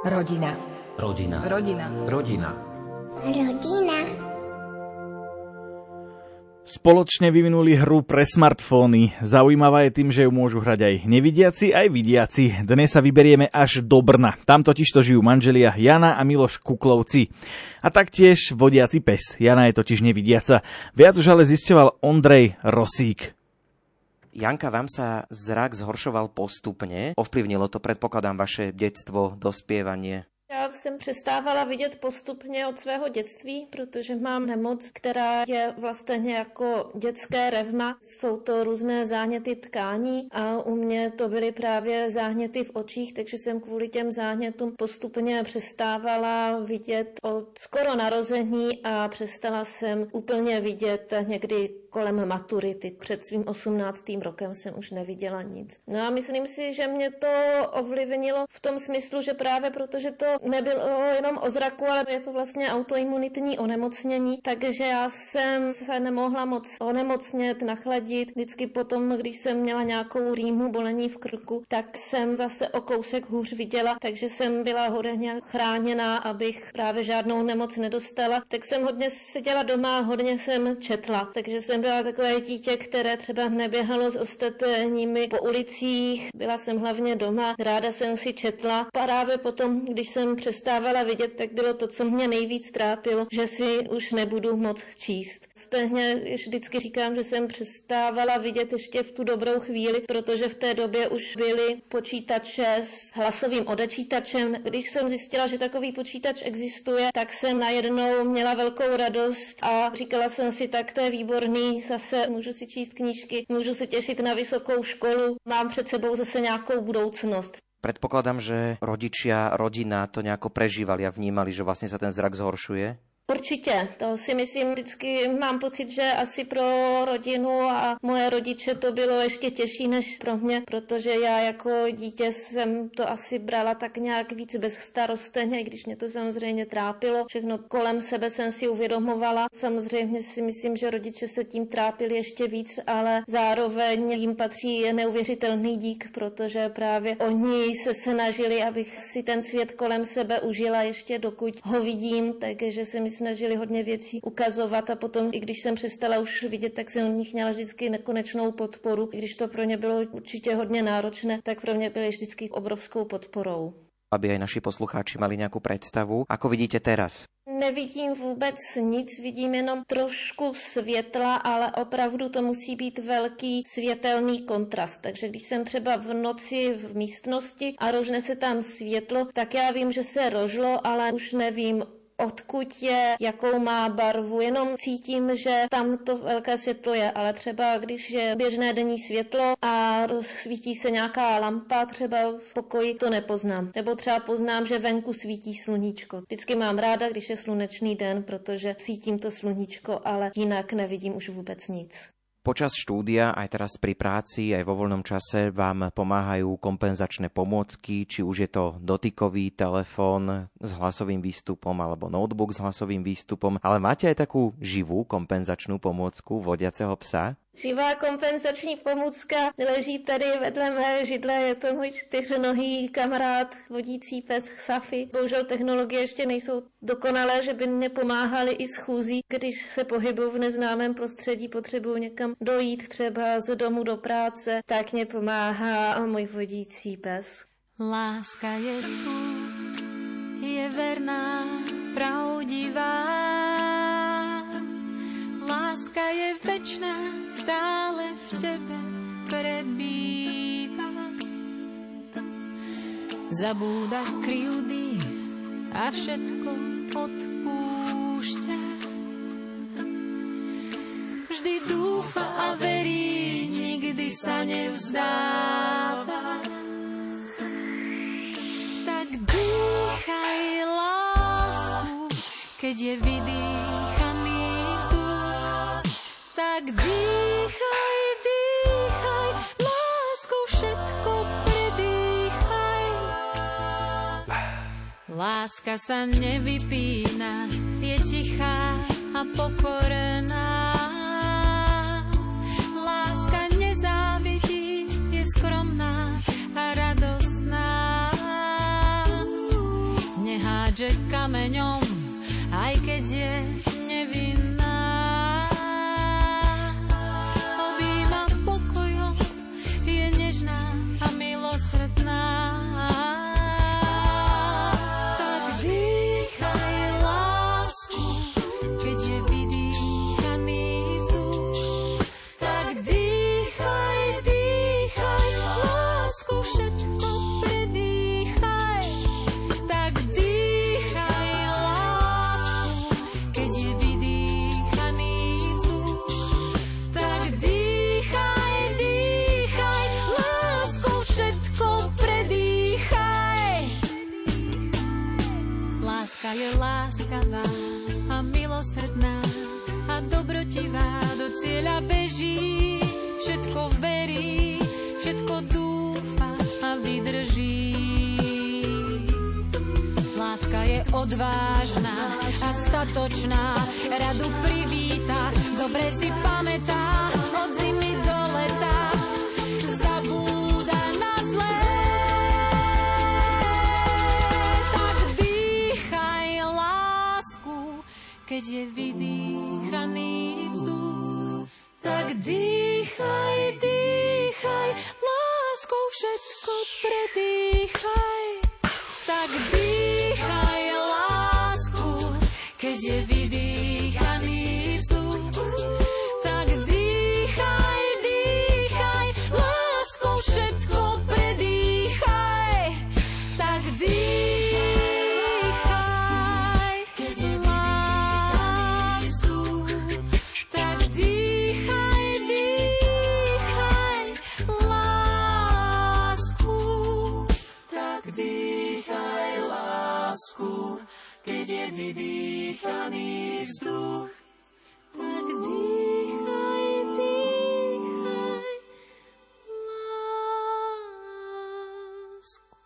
Rodina. Rodina. Rodina. Rodina. Rodina. Spoločne vyvinuli hru pre smartfóny. Zaujímavá je tým, že ju môžu hrať aj nevidiaci, aj vidiaci. Dnes sa vyberieme až do Brna. Tam totiž to žijú manželia Jana a Miloš Kuklovci. A taktiež vodiaci pes. Jana je totiž nevidiaca. Viac už ale zistoval Ondrej Rosík. Janka, vám sa zrak zhoršoval postupne. Ovplyvnilo to, predpokladám, vaše detstvo, dospievanie? Já jsem přestávala vidět postupně od svého dětství, protože mám nemoc, která je vlastně jako dětské revma. Jsou to různé záněty tkání a u mě to byly právě záněty v očích, takže jsem kvůli těm zánětům postupně přestávala vidět od skoro narození a přestala jsem úplně vidět někdy kolem maturity. Před svým 18. rokem jsem už neviděla nic. No a myslím si, že mě to ovlivnilo v tom smyslu, že právě protože to nebylo jenom o zraku, ale je to vlastně autoimunitní onemocnění, takže já jsem se nemohla moc onemocnět, nachladit. Vždycky potom, když jsem měla nějakou rýmu, bolení v krku, tak jsem zase o kousek hůř viděla, takže jsem byla hodně chráněná, abych právě žádnou nemoc nedostala. Tak jsem hodně seděla doma, hodně jsem četla, takže jsem byla takové dítě, které třeba neběhalo s ostatními po ulicích, byla jsem hlavně doma, ráda jsem si četla. Právě potom, když jsem přestávala vidět, tak bylo to, co mě nejvíc trápilo, že si už nebudu moc číst. Stejně vždycky říkám, že jsem přestávala vidět ještě v tu dobrou chvíli, protože v té době už byly počítače s hlasovým odečítačem. Když jsem zjistila, že takový počítač existuje, tak jsem najednou měla velkou radost a říkala jsem si, tak to je výborný, zase můžu si číst knížky, můžu se těšit na vysokou školu, mám před sebou zase nějakou budoucnost. Predpokladám, že rodičia, rodina to nejako prežívali a vnímali, že vlastne sa ten zrak zhoršuje? Určitě, to si myslím, vždycky mám pocit, že asi pro rodinu a moje rodiče to bylo ještě těžší než pro mě, protože já jako dítě jsem to asi brala tak nějak víc bez starosteně, když mě to samozřejmě trápilo. Všechno kolem sebe jsem si uvědomovala. Samozřejmě si myslím, že rodiče se tím trápili ještě víc, ale zároveň jim patří neuvěřitelný dík, protože právě oni se snažili, abych si ten svět kolem sebe užila ještě dokud ho vidím, takže si myslím, snažili hodně věcí ukazovat a potom, i když jsem přestala už vidět, tak jsem od nich měla vždycky nekonečnou podporu. I když to pro ně bylo určitě hodně náročné, tak pro mě byly vždycky obrovskou podporou. Aby aj naši poslucháči mali nějakou představu, ako vidíte teraz? Nevidím vůbec nic, vidím jenom trošku světla, ale opravdu to musí být velký světelný kontrast. Takže když jsem třeba v noci v místnosti a rožne se tam světlo, tak já vím, že se rožlo, ale už nevím, odkud je, jakou má barvu, jenom cítím, že tam to velké světlo je, ale třeba když je běžné denní světlo a svítí se nějaká lampa třeba v pokoji, to nepoznám. Nebo třeba poznám, že venku svítí sluníčko. Vždycky mám ráda, když je slunečný den, protože cítím to sluníčko, ale jinak nevidím už vůbec nic. Počas štúdia, aj teraz pri práci, aj vo voľnom čase vám pomáhajú kompenzačné pomôcky, či už je to dotykový telefón s hlasovým výstupom alebo notebook s hlasovým výstupom, ale máte aj takú živú kompenzačnú pomôcku vodiaceho psa? Živá kompenzační pomůcka leží tady vedle mé židle, je to můj čtyřnohý kamarád, vodící pes Safi. Bohužel technologie ještě nejsou dokonalé, že by nepomáhaly i schůzí, když se pohybuju v neznámém prostředí, potřebuju někam dojít, třeba z domu do práce, tak mě pomáhá můj vodící pes. Láska je tu, je verná, pravdivá Láska je večná, stále v tebe prebýva. Zabúda kryjúdy a všetko odpúšťa. Vždy dúfa a verí, nikdy sa nevzdáva. Tak dýchaj lásku, keď je vydýchaný tak dýchaj, dýchaj, lásku všetko predýchaj. Láska sa nevypína, je tichá a pokorená. Láska nezávidí, je skromná a radostná. že kameňom, milosrdná a dobrotivá do cieľa beží. Všetko verí, všetko dúfa a vydrží. Láska je odvážna a statočná, radu privíta, dobre si pamätá, od zimy do leta keď je vydýchaný vzduch. Tak dýchaj, dýchaj, láskou všetko predýchaj. Tak dýchaj lásku, keď je vydýchaný vydýchaný vzduch. Tak dýchaj, dýchaj lásku.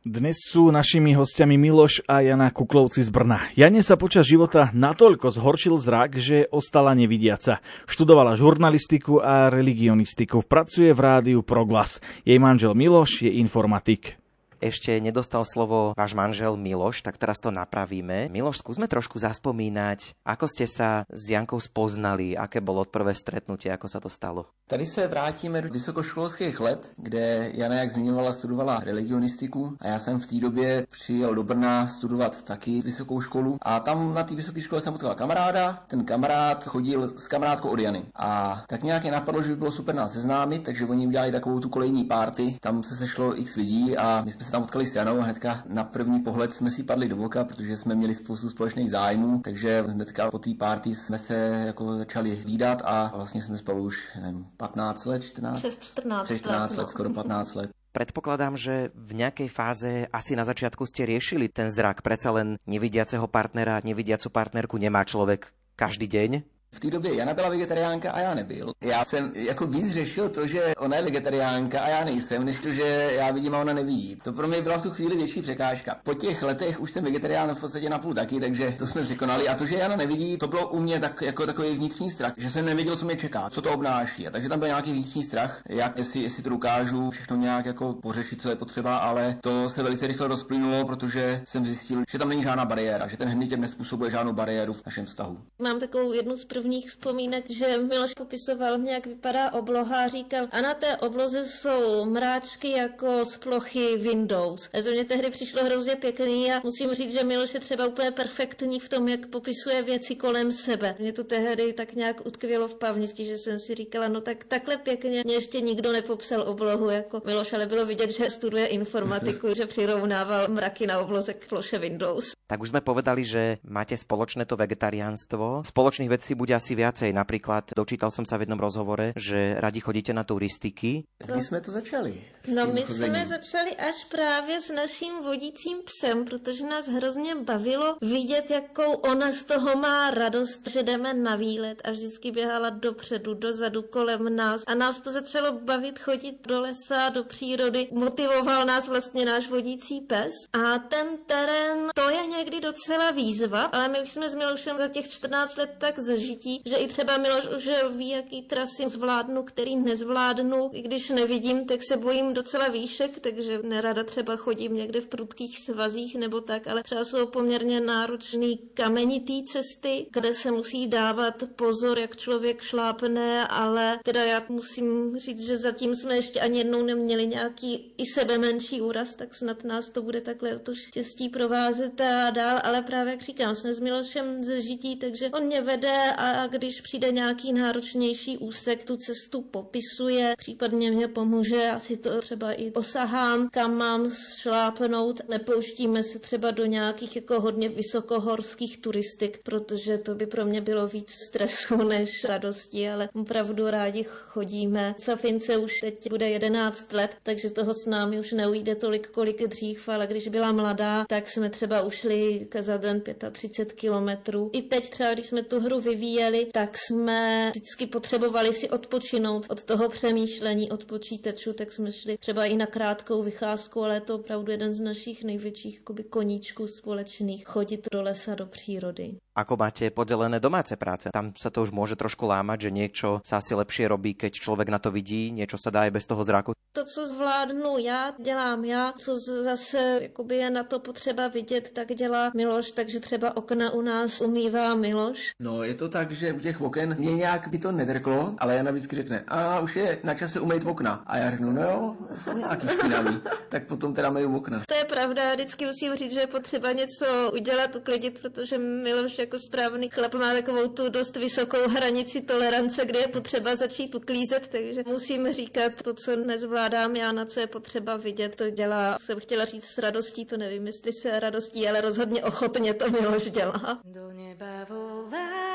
Dnes sú našimi hostiami Miloš a Jana Kuklovci z Brna. Jane sa počas života natoľko zhoršil zrak, že ostala nevidiaca. Študovala žurnalistiku a religionistiku. Pracuje v rádiu Proglas. Jej manžel Miloš je informatik. Ešte nedostal slovo váš manžel Miloš, tak teraz to napravíme. Miloš, skúsme trošku zaspomínať, ako ste sa s Jankou spoznali, aké bolo prvé stretnutie, ako sa to stalo. Tady se vrátíme do vysokoškolských let, kde Jana, jak zmiňovala, studovala religionistiku a já jsem v té době přijel do Brna studovat taky vysokou školu a tam na té vysoké škole jsem potkal kamaráda, ten kamarád chodil s kamarádkou od Jany a tak nějak je napadlo, že by bylo super nás seznámit, takže oni udělali takovou tu kolejní party, tam se sešlo x lidí a my jsme se tam potkali s Janou a hnedka na první pohled jsme si padli do voka, protože jsme měli spoustu společných zájmů, takže hnedka po té party jsme se jako začali výdat a vlastně jsme spolu už nevím, 15 let, 14? Přes 14 Přes 14 let, let, no. skoro 15 let. Predpokladám, že v nejakej fáze asi na začiatku ste riešili ten zrak. Predsa len nevidiaceho partnera, nevidiacu partnerku nemá človek každý deň. V té době Jana byla vegetariánka a já nebyl. Já jsem jako víc řešil to, že ona je vegetariánka a já nejsem, než to, že já vidím a ona nevidí. To pro mě byla v tu chvíli větší překážka. Po těch letech už jsem vegetarián v podstatě na půl taky, takže to jsme překonali. A to, že Jana nevidí, to bylo u mě tak, jako takový vnitřní strach, že jsem nevěděl, co mě čeká, co to obnáší. A takže tam byl nějaký vnitřní strach, jak jestli, jestli to dokážu všechno nějak jako pořešit, co je potřeba, ale to se velice rychle rozplynulo, protože jsem zjistil, že tam není žádná bariéra, že ten hnětěm nespůsobuje žádnou bariéru v našem vztahu. Mám takovou jednu prvních vzpomínek, že Miloš popisoval mě, jak vypadá obloha a říkal, a na té obloze jsou mráčky jako z plochy Windows. A to mě tehdy přišlo hrozně pěkný a musím říct, že Miloš je třeba úplně perfektní v tom, jak popisuje věci kolem sebe. Mě to tehdy tak nějak utkvělo v paměti, že jsem si říkala, no tak takhle pěkně mě ještě nikdo nepopsal oblohu jako Miloš, ale bylo vidět, že studuje informatiku, že přirovnával mraky na obloze k ploše Windows. Tak už sme povedali, že máte spoločné to vegetariánstvo. Spoločných vecí bude asi viacej. Napríklad dočítal som sa v jednom rozhovore, že radi chodíte na turistiky. Kdy jsme to začali? No my chozením? jsme začali až právě s naším vodícím psem, protože nás hrozně bavilo vidět, jakou ona z toho má radost, že jdeme na výlet a vždycky běhala dopředu, dozadu, kolem nás a nás to začalo bavit chodit do lesa, do přírody. Motivoval nás vlastně náš vodící pes a ten terén, to je někdy docela výzva, ale my už jsme s Miloušem za těch 14 let tak zažít žití, že i třeba Miloš už ví, jaký trasy zvládnu, který nezvládnu. I když nevidím, tak se bojím docela výšek, takže nerada třeba chodím někde v prudkých svazích nebo tak, ale třeba jsou poměrně náročný kamenitý cesty, kde se musí dávat pozor, jak člověk šlápne, ale teda já musím říct, že zatím jsme ještě ani jednou neměli nějaký i sebe menší úraz, tak snad nás to bude takhle to štěstí provázet a dál, ale právě jak říkám, jsme s Milošem ze žití, takže on mě vede a když přijde nějaký náročnější úsek, tu cestu popisuje, případně mě pomůže, asi to třeba i osahám, kam mám šlápnout, nepouštíme se třeba do nějakých jako hodně vysokohorských turistik, protože to by pro mě bylo víc stresu než radosti, ale opravdu rádi chodíme. Safince už teď bude 11 let, takže toho s námi už neujde tolik, kolik dřív, ale když byla mladá, tak jsme třeba ušli za den 35 kilometrů. I teď třeba, když jsme tu hru vyvíjeli, tak jsme vždycky potřebovali si odpočinout od toho přemýšlení, od počítačů, tak jsme šli třeba i na krátkou vycházku, ale je to opravdu jeden z našich největších koníčků společných, chodit do lesa, do přírody. Ako máte podelené domáce práce? Tam sa to už môže trošku lámať, že niečo sa asi lepšie robí, keď človek na to vidí, niečo sa dá aj bez toho zraku. To, co zvládnu já, dělám já, co zase jakoby je na to potřeba vidět, tak dělá Miloš, takže třeba okna u nás umývá Miloš. No je to tak, že u těch oken mě nějak by to nedrklo, ale Jana vždycky řekne, a už je na čase umýt okna. A já řeknu, no jo, jsou nějaký špinavý, tak potom teda myju okna. To je pravda, vždycky musím říct, že je potřeba něco udělat, uklidit, protože Miloš jako správný chlap má takovou tu dost vysokou hranici tolerance, kde je potřeba začít uklízet, takže musím říkat to, co nezvládám já, na co je potřeba vidět, to dělá, jsem chtěla říct s radostí, to nevím, jestli se radostí, ale rozhodně ochotně to Miloš dělá. Do neba volá.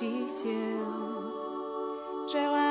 Tiel. Želám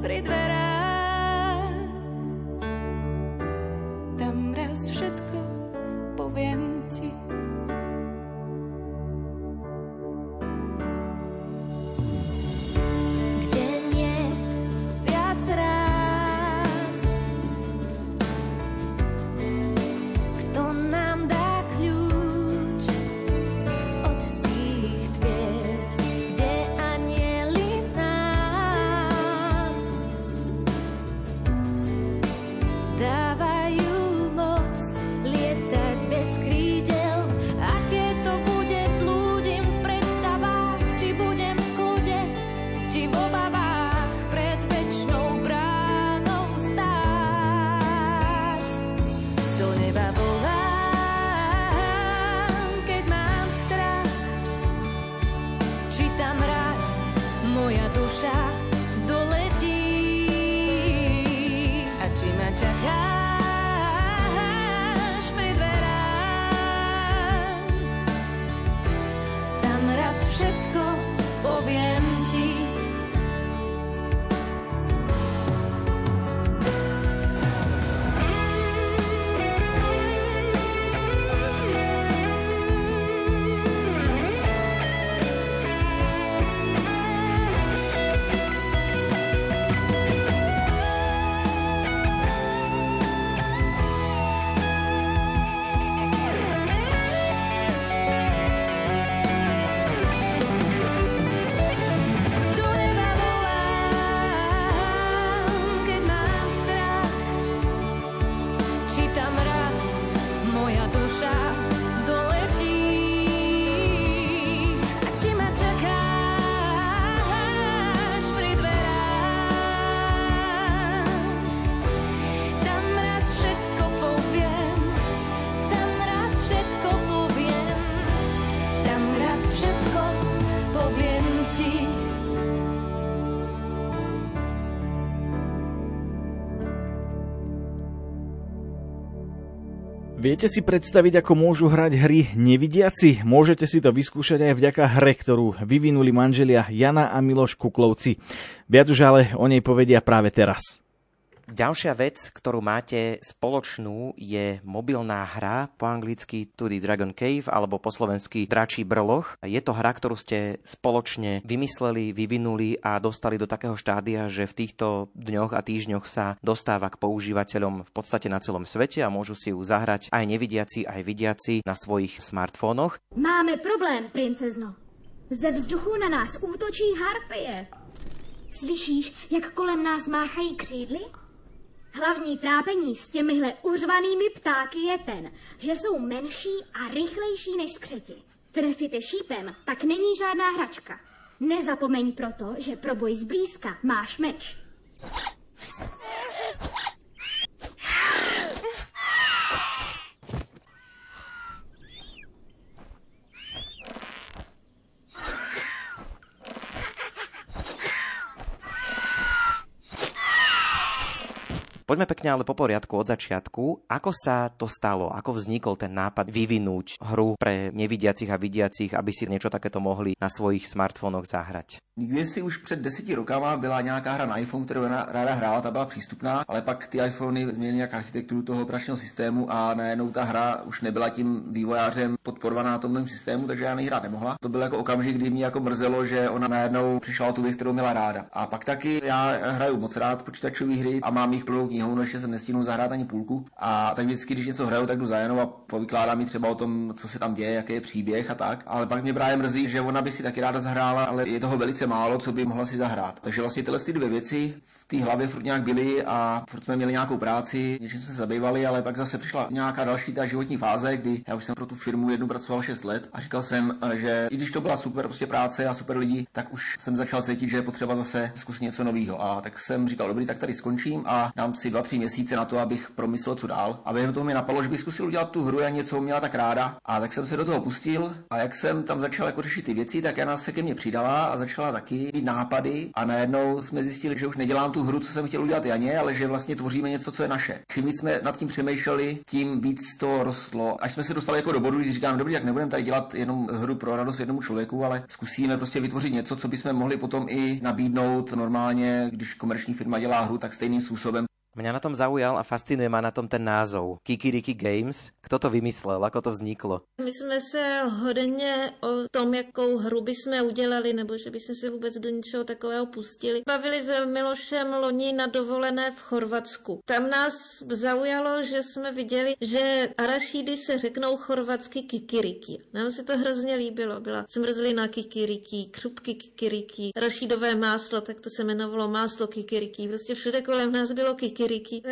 čakáš pri Viete si predstaviť, ako môžu hrať hry nevidiaci? Môžete si to vyskúšať aj vďaka hre, ktorú vyvinuli manželia Jana a Miloš Kuklovci. Viac už ale o nej povedia práve teraz. Ďalšia vec, ktorú máte spoločnú, je mobilná hra, po anglicky To the Dragon Cave, alebo po slovensky Dračí brloch. Je to hra, ktorú ste spoločne vymysleli, vyvinuli a dostali do takého štádia, že v týchto dňoch a týždňoch sa dostáva k používateľom v podstate na celom svete a môžu si ju zahrať aj nevidiaci, aj vidiaci na svojich smartfónoch. Máme problém, princezno. Ze vzduchu na nás útočí harpie. Slyšíš, jak kolem nás máchají křídly? Hlavní trápení s těmihle uřvanými ptáky je ten, že jsou menší a rychlejší než skřeti. Trefit je šípem, tak není žádná hračka. Nezapomeň proto, že pro boj zblízka máš meč. Poďme pekne ale po poriadku od začiatku. Ako sa to stalo? Ako vznikol ten nápad vyvinúť hru pre nevidiacich a vidiacich, aby si niečo takéto mohli na svojich smartfónoch zahrať? Nikdy si už před deseti rokama byla nějaká hra na iPhone, kterou ráda hrála, ta byla přístupná, ale pak ty iPhony změnily jak architekturu toho operačního systému a najednou ta hra už nebyla tím vývojářem podporovaná tom mém systému, takže já nehrát nemohla. To byl jako okamžik, kdy mě jako mrzelo, že ona najednou přišla tu věc, kterou měla ráda. A pak taky já hraju moc rád počítačové hry a mám jich plnou knihu, no ještě jsem nestihnul zahrát ani půlku. A tak vždycky, když něco hraju, tak jdu za a povykládám mi třeba o tom, co se tam děje, jaký je příběh a tak. Ale pak mě právě mrzí, že ona by si taky ráda zahrála, ale je toho velice málo, co by mohla si zahrát. Takže vlastně tyhle ty dvě věci v té hlavě furt nějak byly a furt jsme měli nějakou práci, něčím jsme se zabývali, ale pak zase přišla nějaká další ta životní fáze, kdy já už jsem pro tu firmu jednu pracoval 6 let a říkal jsem, že i když to byla super prostě práce a super lidi, tak už jsem začal cítit, že je potřeba zase zkusit něco nového. A tak jsem říkal, dobrý, tak tady skončím a dám si dva, tři měsíce na to, abych promyslel, co dál. A během toho mi napadlo, že bych zkusil udělat tu hru a něco měla tak ráda. A tak jsem se do toho pustil a jak jsem tam začal jako řešit ty věci, tak Jana se ke mně přidala a začala taky mít nápady a najednou jsme zjistili, že už nedělám tu hru, co jsem chtěl udělat Janě, ale že vlastně tvoříme něco, co je naše. Čím víc jsme nad tím přemýšleli, tím víc to rostlo. Až jsme se dostali jako do bodu, kdy říkám, dobrý, jak nebudeme tady dělat jenom hru pro radost jednomu člověku, ale zkusíme prostě vytvořit něco, co bychom mohli potom i nabídnout normálně, když komerční firma dělá hru, tak stejným způsobem. Mňa na tom zaujal a fascinuje ma na tom ten názov. Kikiriki Games. Kto to vymyslel? Ako to vzniklo? My jsme se hodně o tom, jakou hru bychom udělali, nebo že bychom se vůbec do něčeho takového pustili. Bavili se Milošem loni na dovolené v Chorvatsku. Tam nás zaujalo, že jsme viděli, že arašídy se řeknou chorvatsky kikiriki. Nám se to hrozně líbilo. Byla zmrzlina kikiriki, křupky kikiriki, arašídové máslo, tak to se jmenovalo máslo kikiriki. Prostě všude kolem nás bylo kikiriki.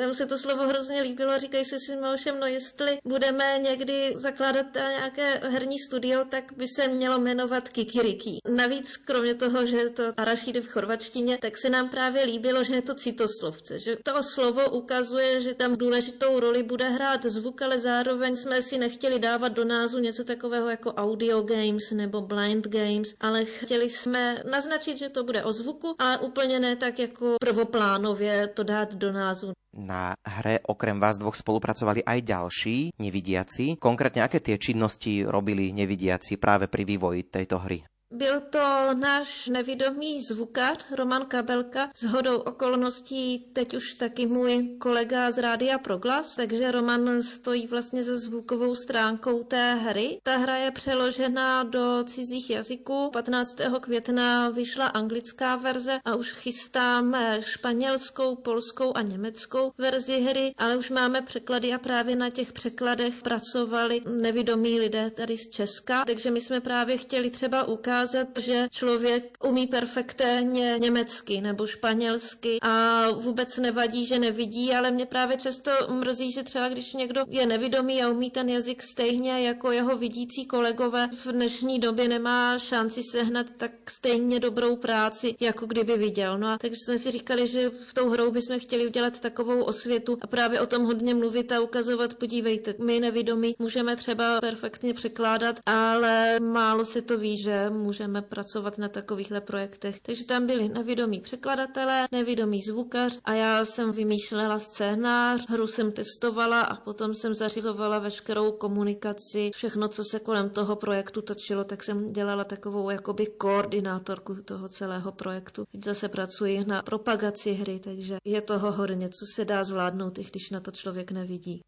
Nám se to slovo hrozně líbilo a říkají si s Milošem, no jestli budeme někdy zakládat nějaké herní studio, tak by se mělo jmenovat Kikiriki. Navíc, kromě toho, že je to arašídy v chorvačtině, tak se nám právě líbilo, že je to citoslovce, že to slovo ukazuje, že tam důležitou roli bude hrát zvuk, ale zároveň jsme si nechtěli dávat do názvu něco takového jako audio games nebo blind games, ale chtěli jsme naznačit, že to bude o zvuku a úplně ne tak jako prvoplánově to dát do názvu. Na hre okrem vás dvoch spolupracovali aj ďalší nevidiaci. Konkrétne aké tie činnosti robili nevidiaci práve pri vývoji tejto hry? Byl to náš nevidomý zvukař Roman Kabelka, s hodou okolností teď už taky můj kolega z Rádia Proglas, takže Roman stojí vlastně za zvukovou stránkou té hry. Ta hra je přeložena do cizích jazyků. 15. května vyšla anglická verze a už chystáme španělskou, polskou a německou verzi hry, ale už máme překlady a právě na těch překladech pracovali nevidomí lidé tady z Česka, takže my jsme právě chtěli třeba ukázat, ukázat, že člověk umí perfektně německy nebo španělsky a vůbec nevadí, že nevidí, ale mě právě často mrzí, že třeba když někdo je nevidomý a umí ten jazyk stejně jako jeho vidící kolegové, v dnešní době nemá šanci sehnat tak stejně dobrou práci, jako kdyby viděl. No a takže jsme si říkali, že v tou hrou bychom chtěli udělat takovou osvětu a právě o tom hodně mluvit a ukazovat, podívejte, my nevidomí můžeme třeba perfektně překládat, ale málo se to ví, že můžeme můžeme pracovat na takovýchhle projektech. Takže tam byli nevědomí překladatelé, nevědomý zvukař a já jsem vymýšlela scénář, hru jsem testovala a potom jsem zařizovala veškerou komunikaci, všechno, co se kolem toho projektu točilo, tak jsem dělala takovou jakoby koordinátorku toho celého projektu. Teď zase pracuji na propagaci hry, takže je toho hodně, co se dá zvládnout, i když na to člověk nevidí.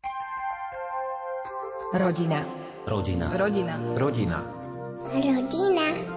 Rodina. Rodina. Rodina. Rodina. Rodina.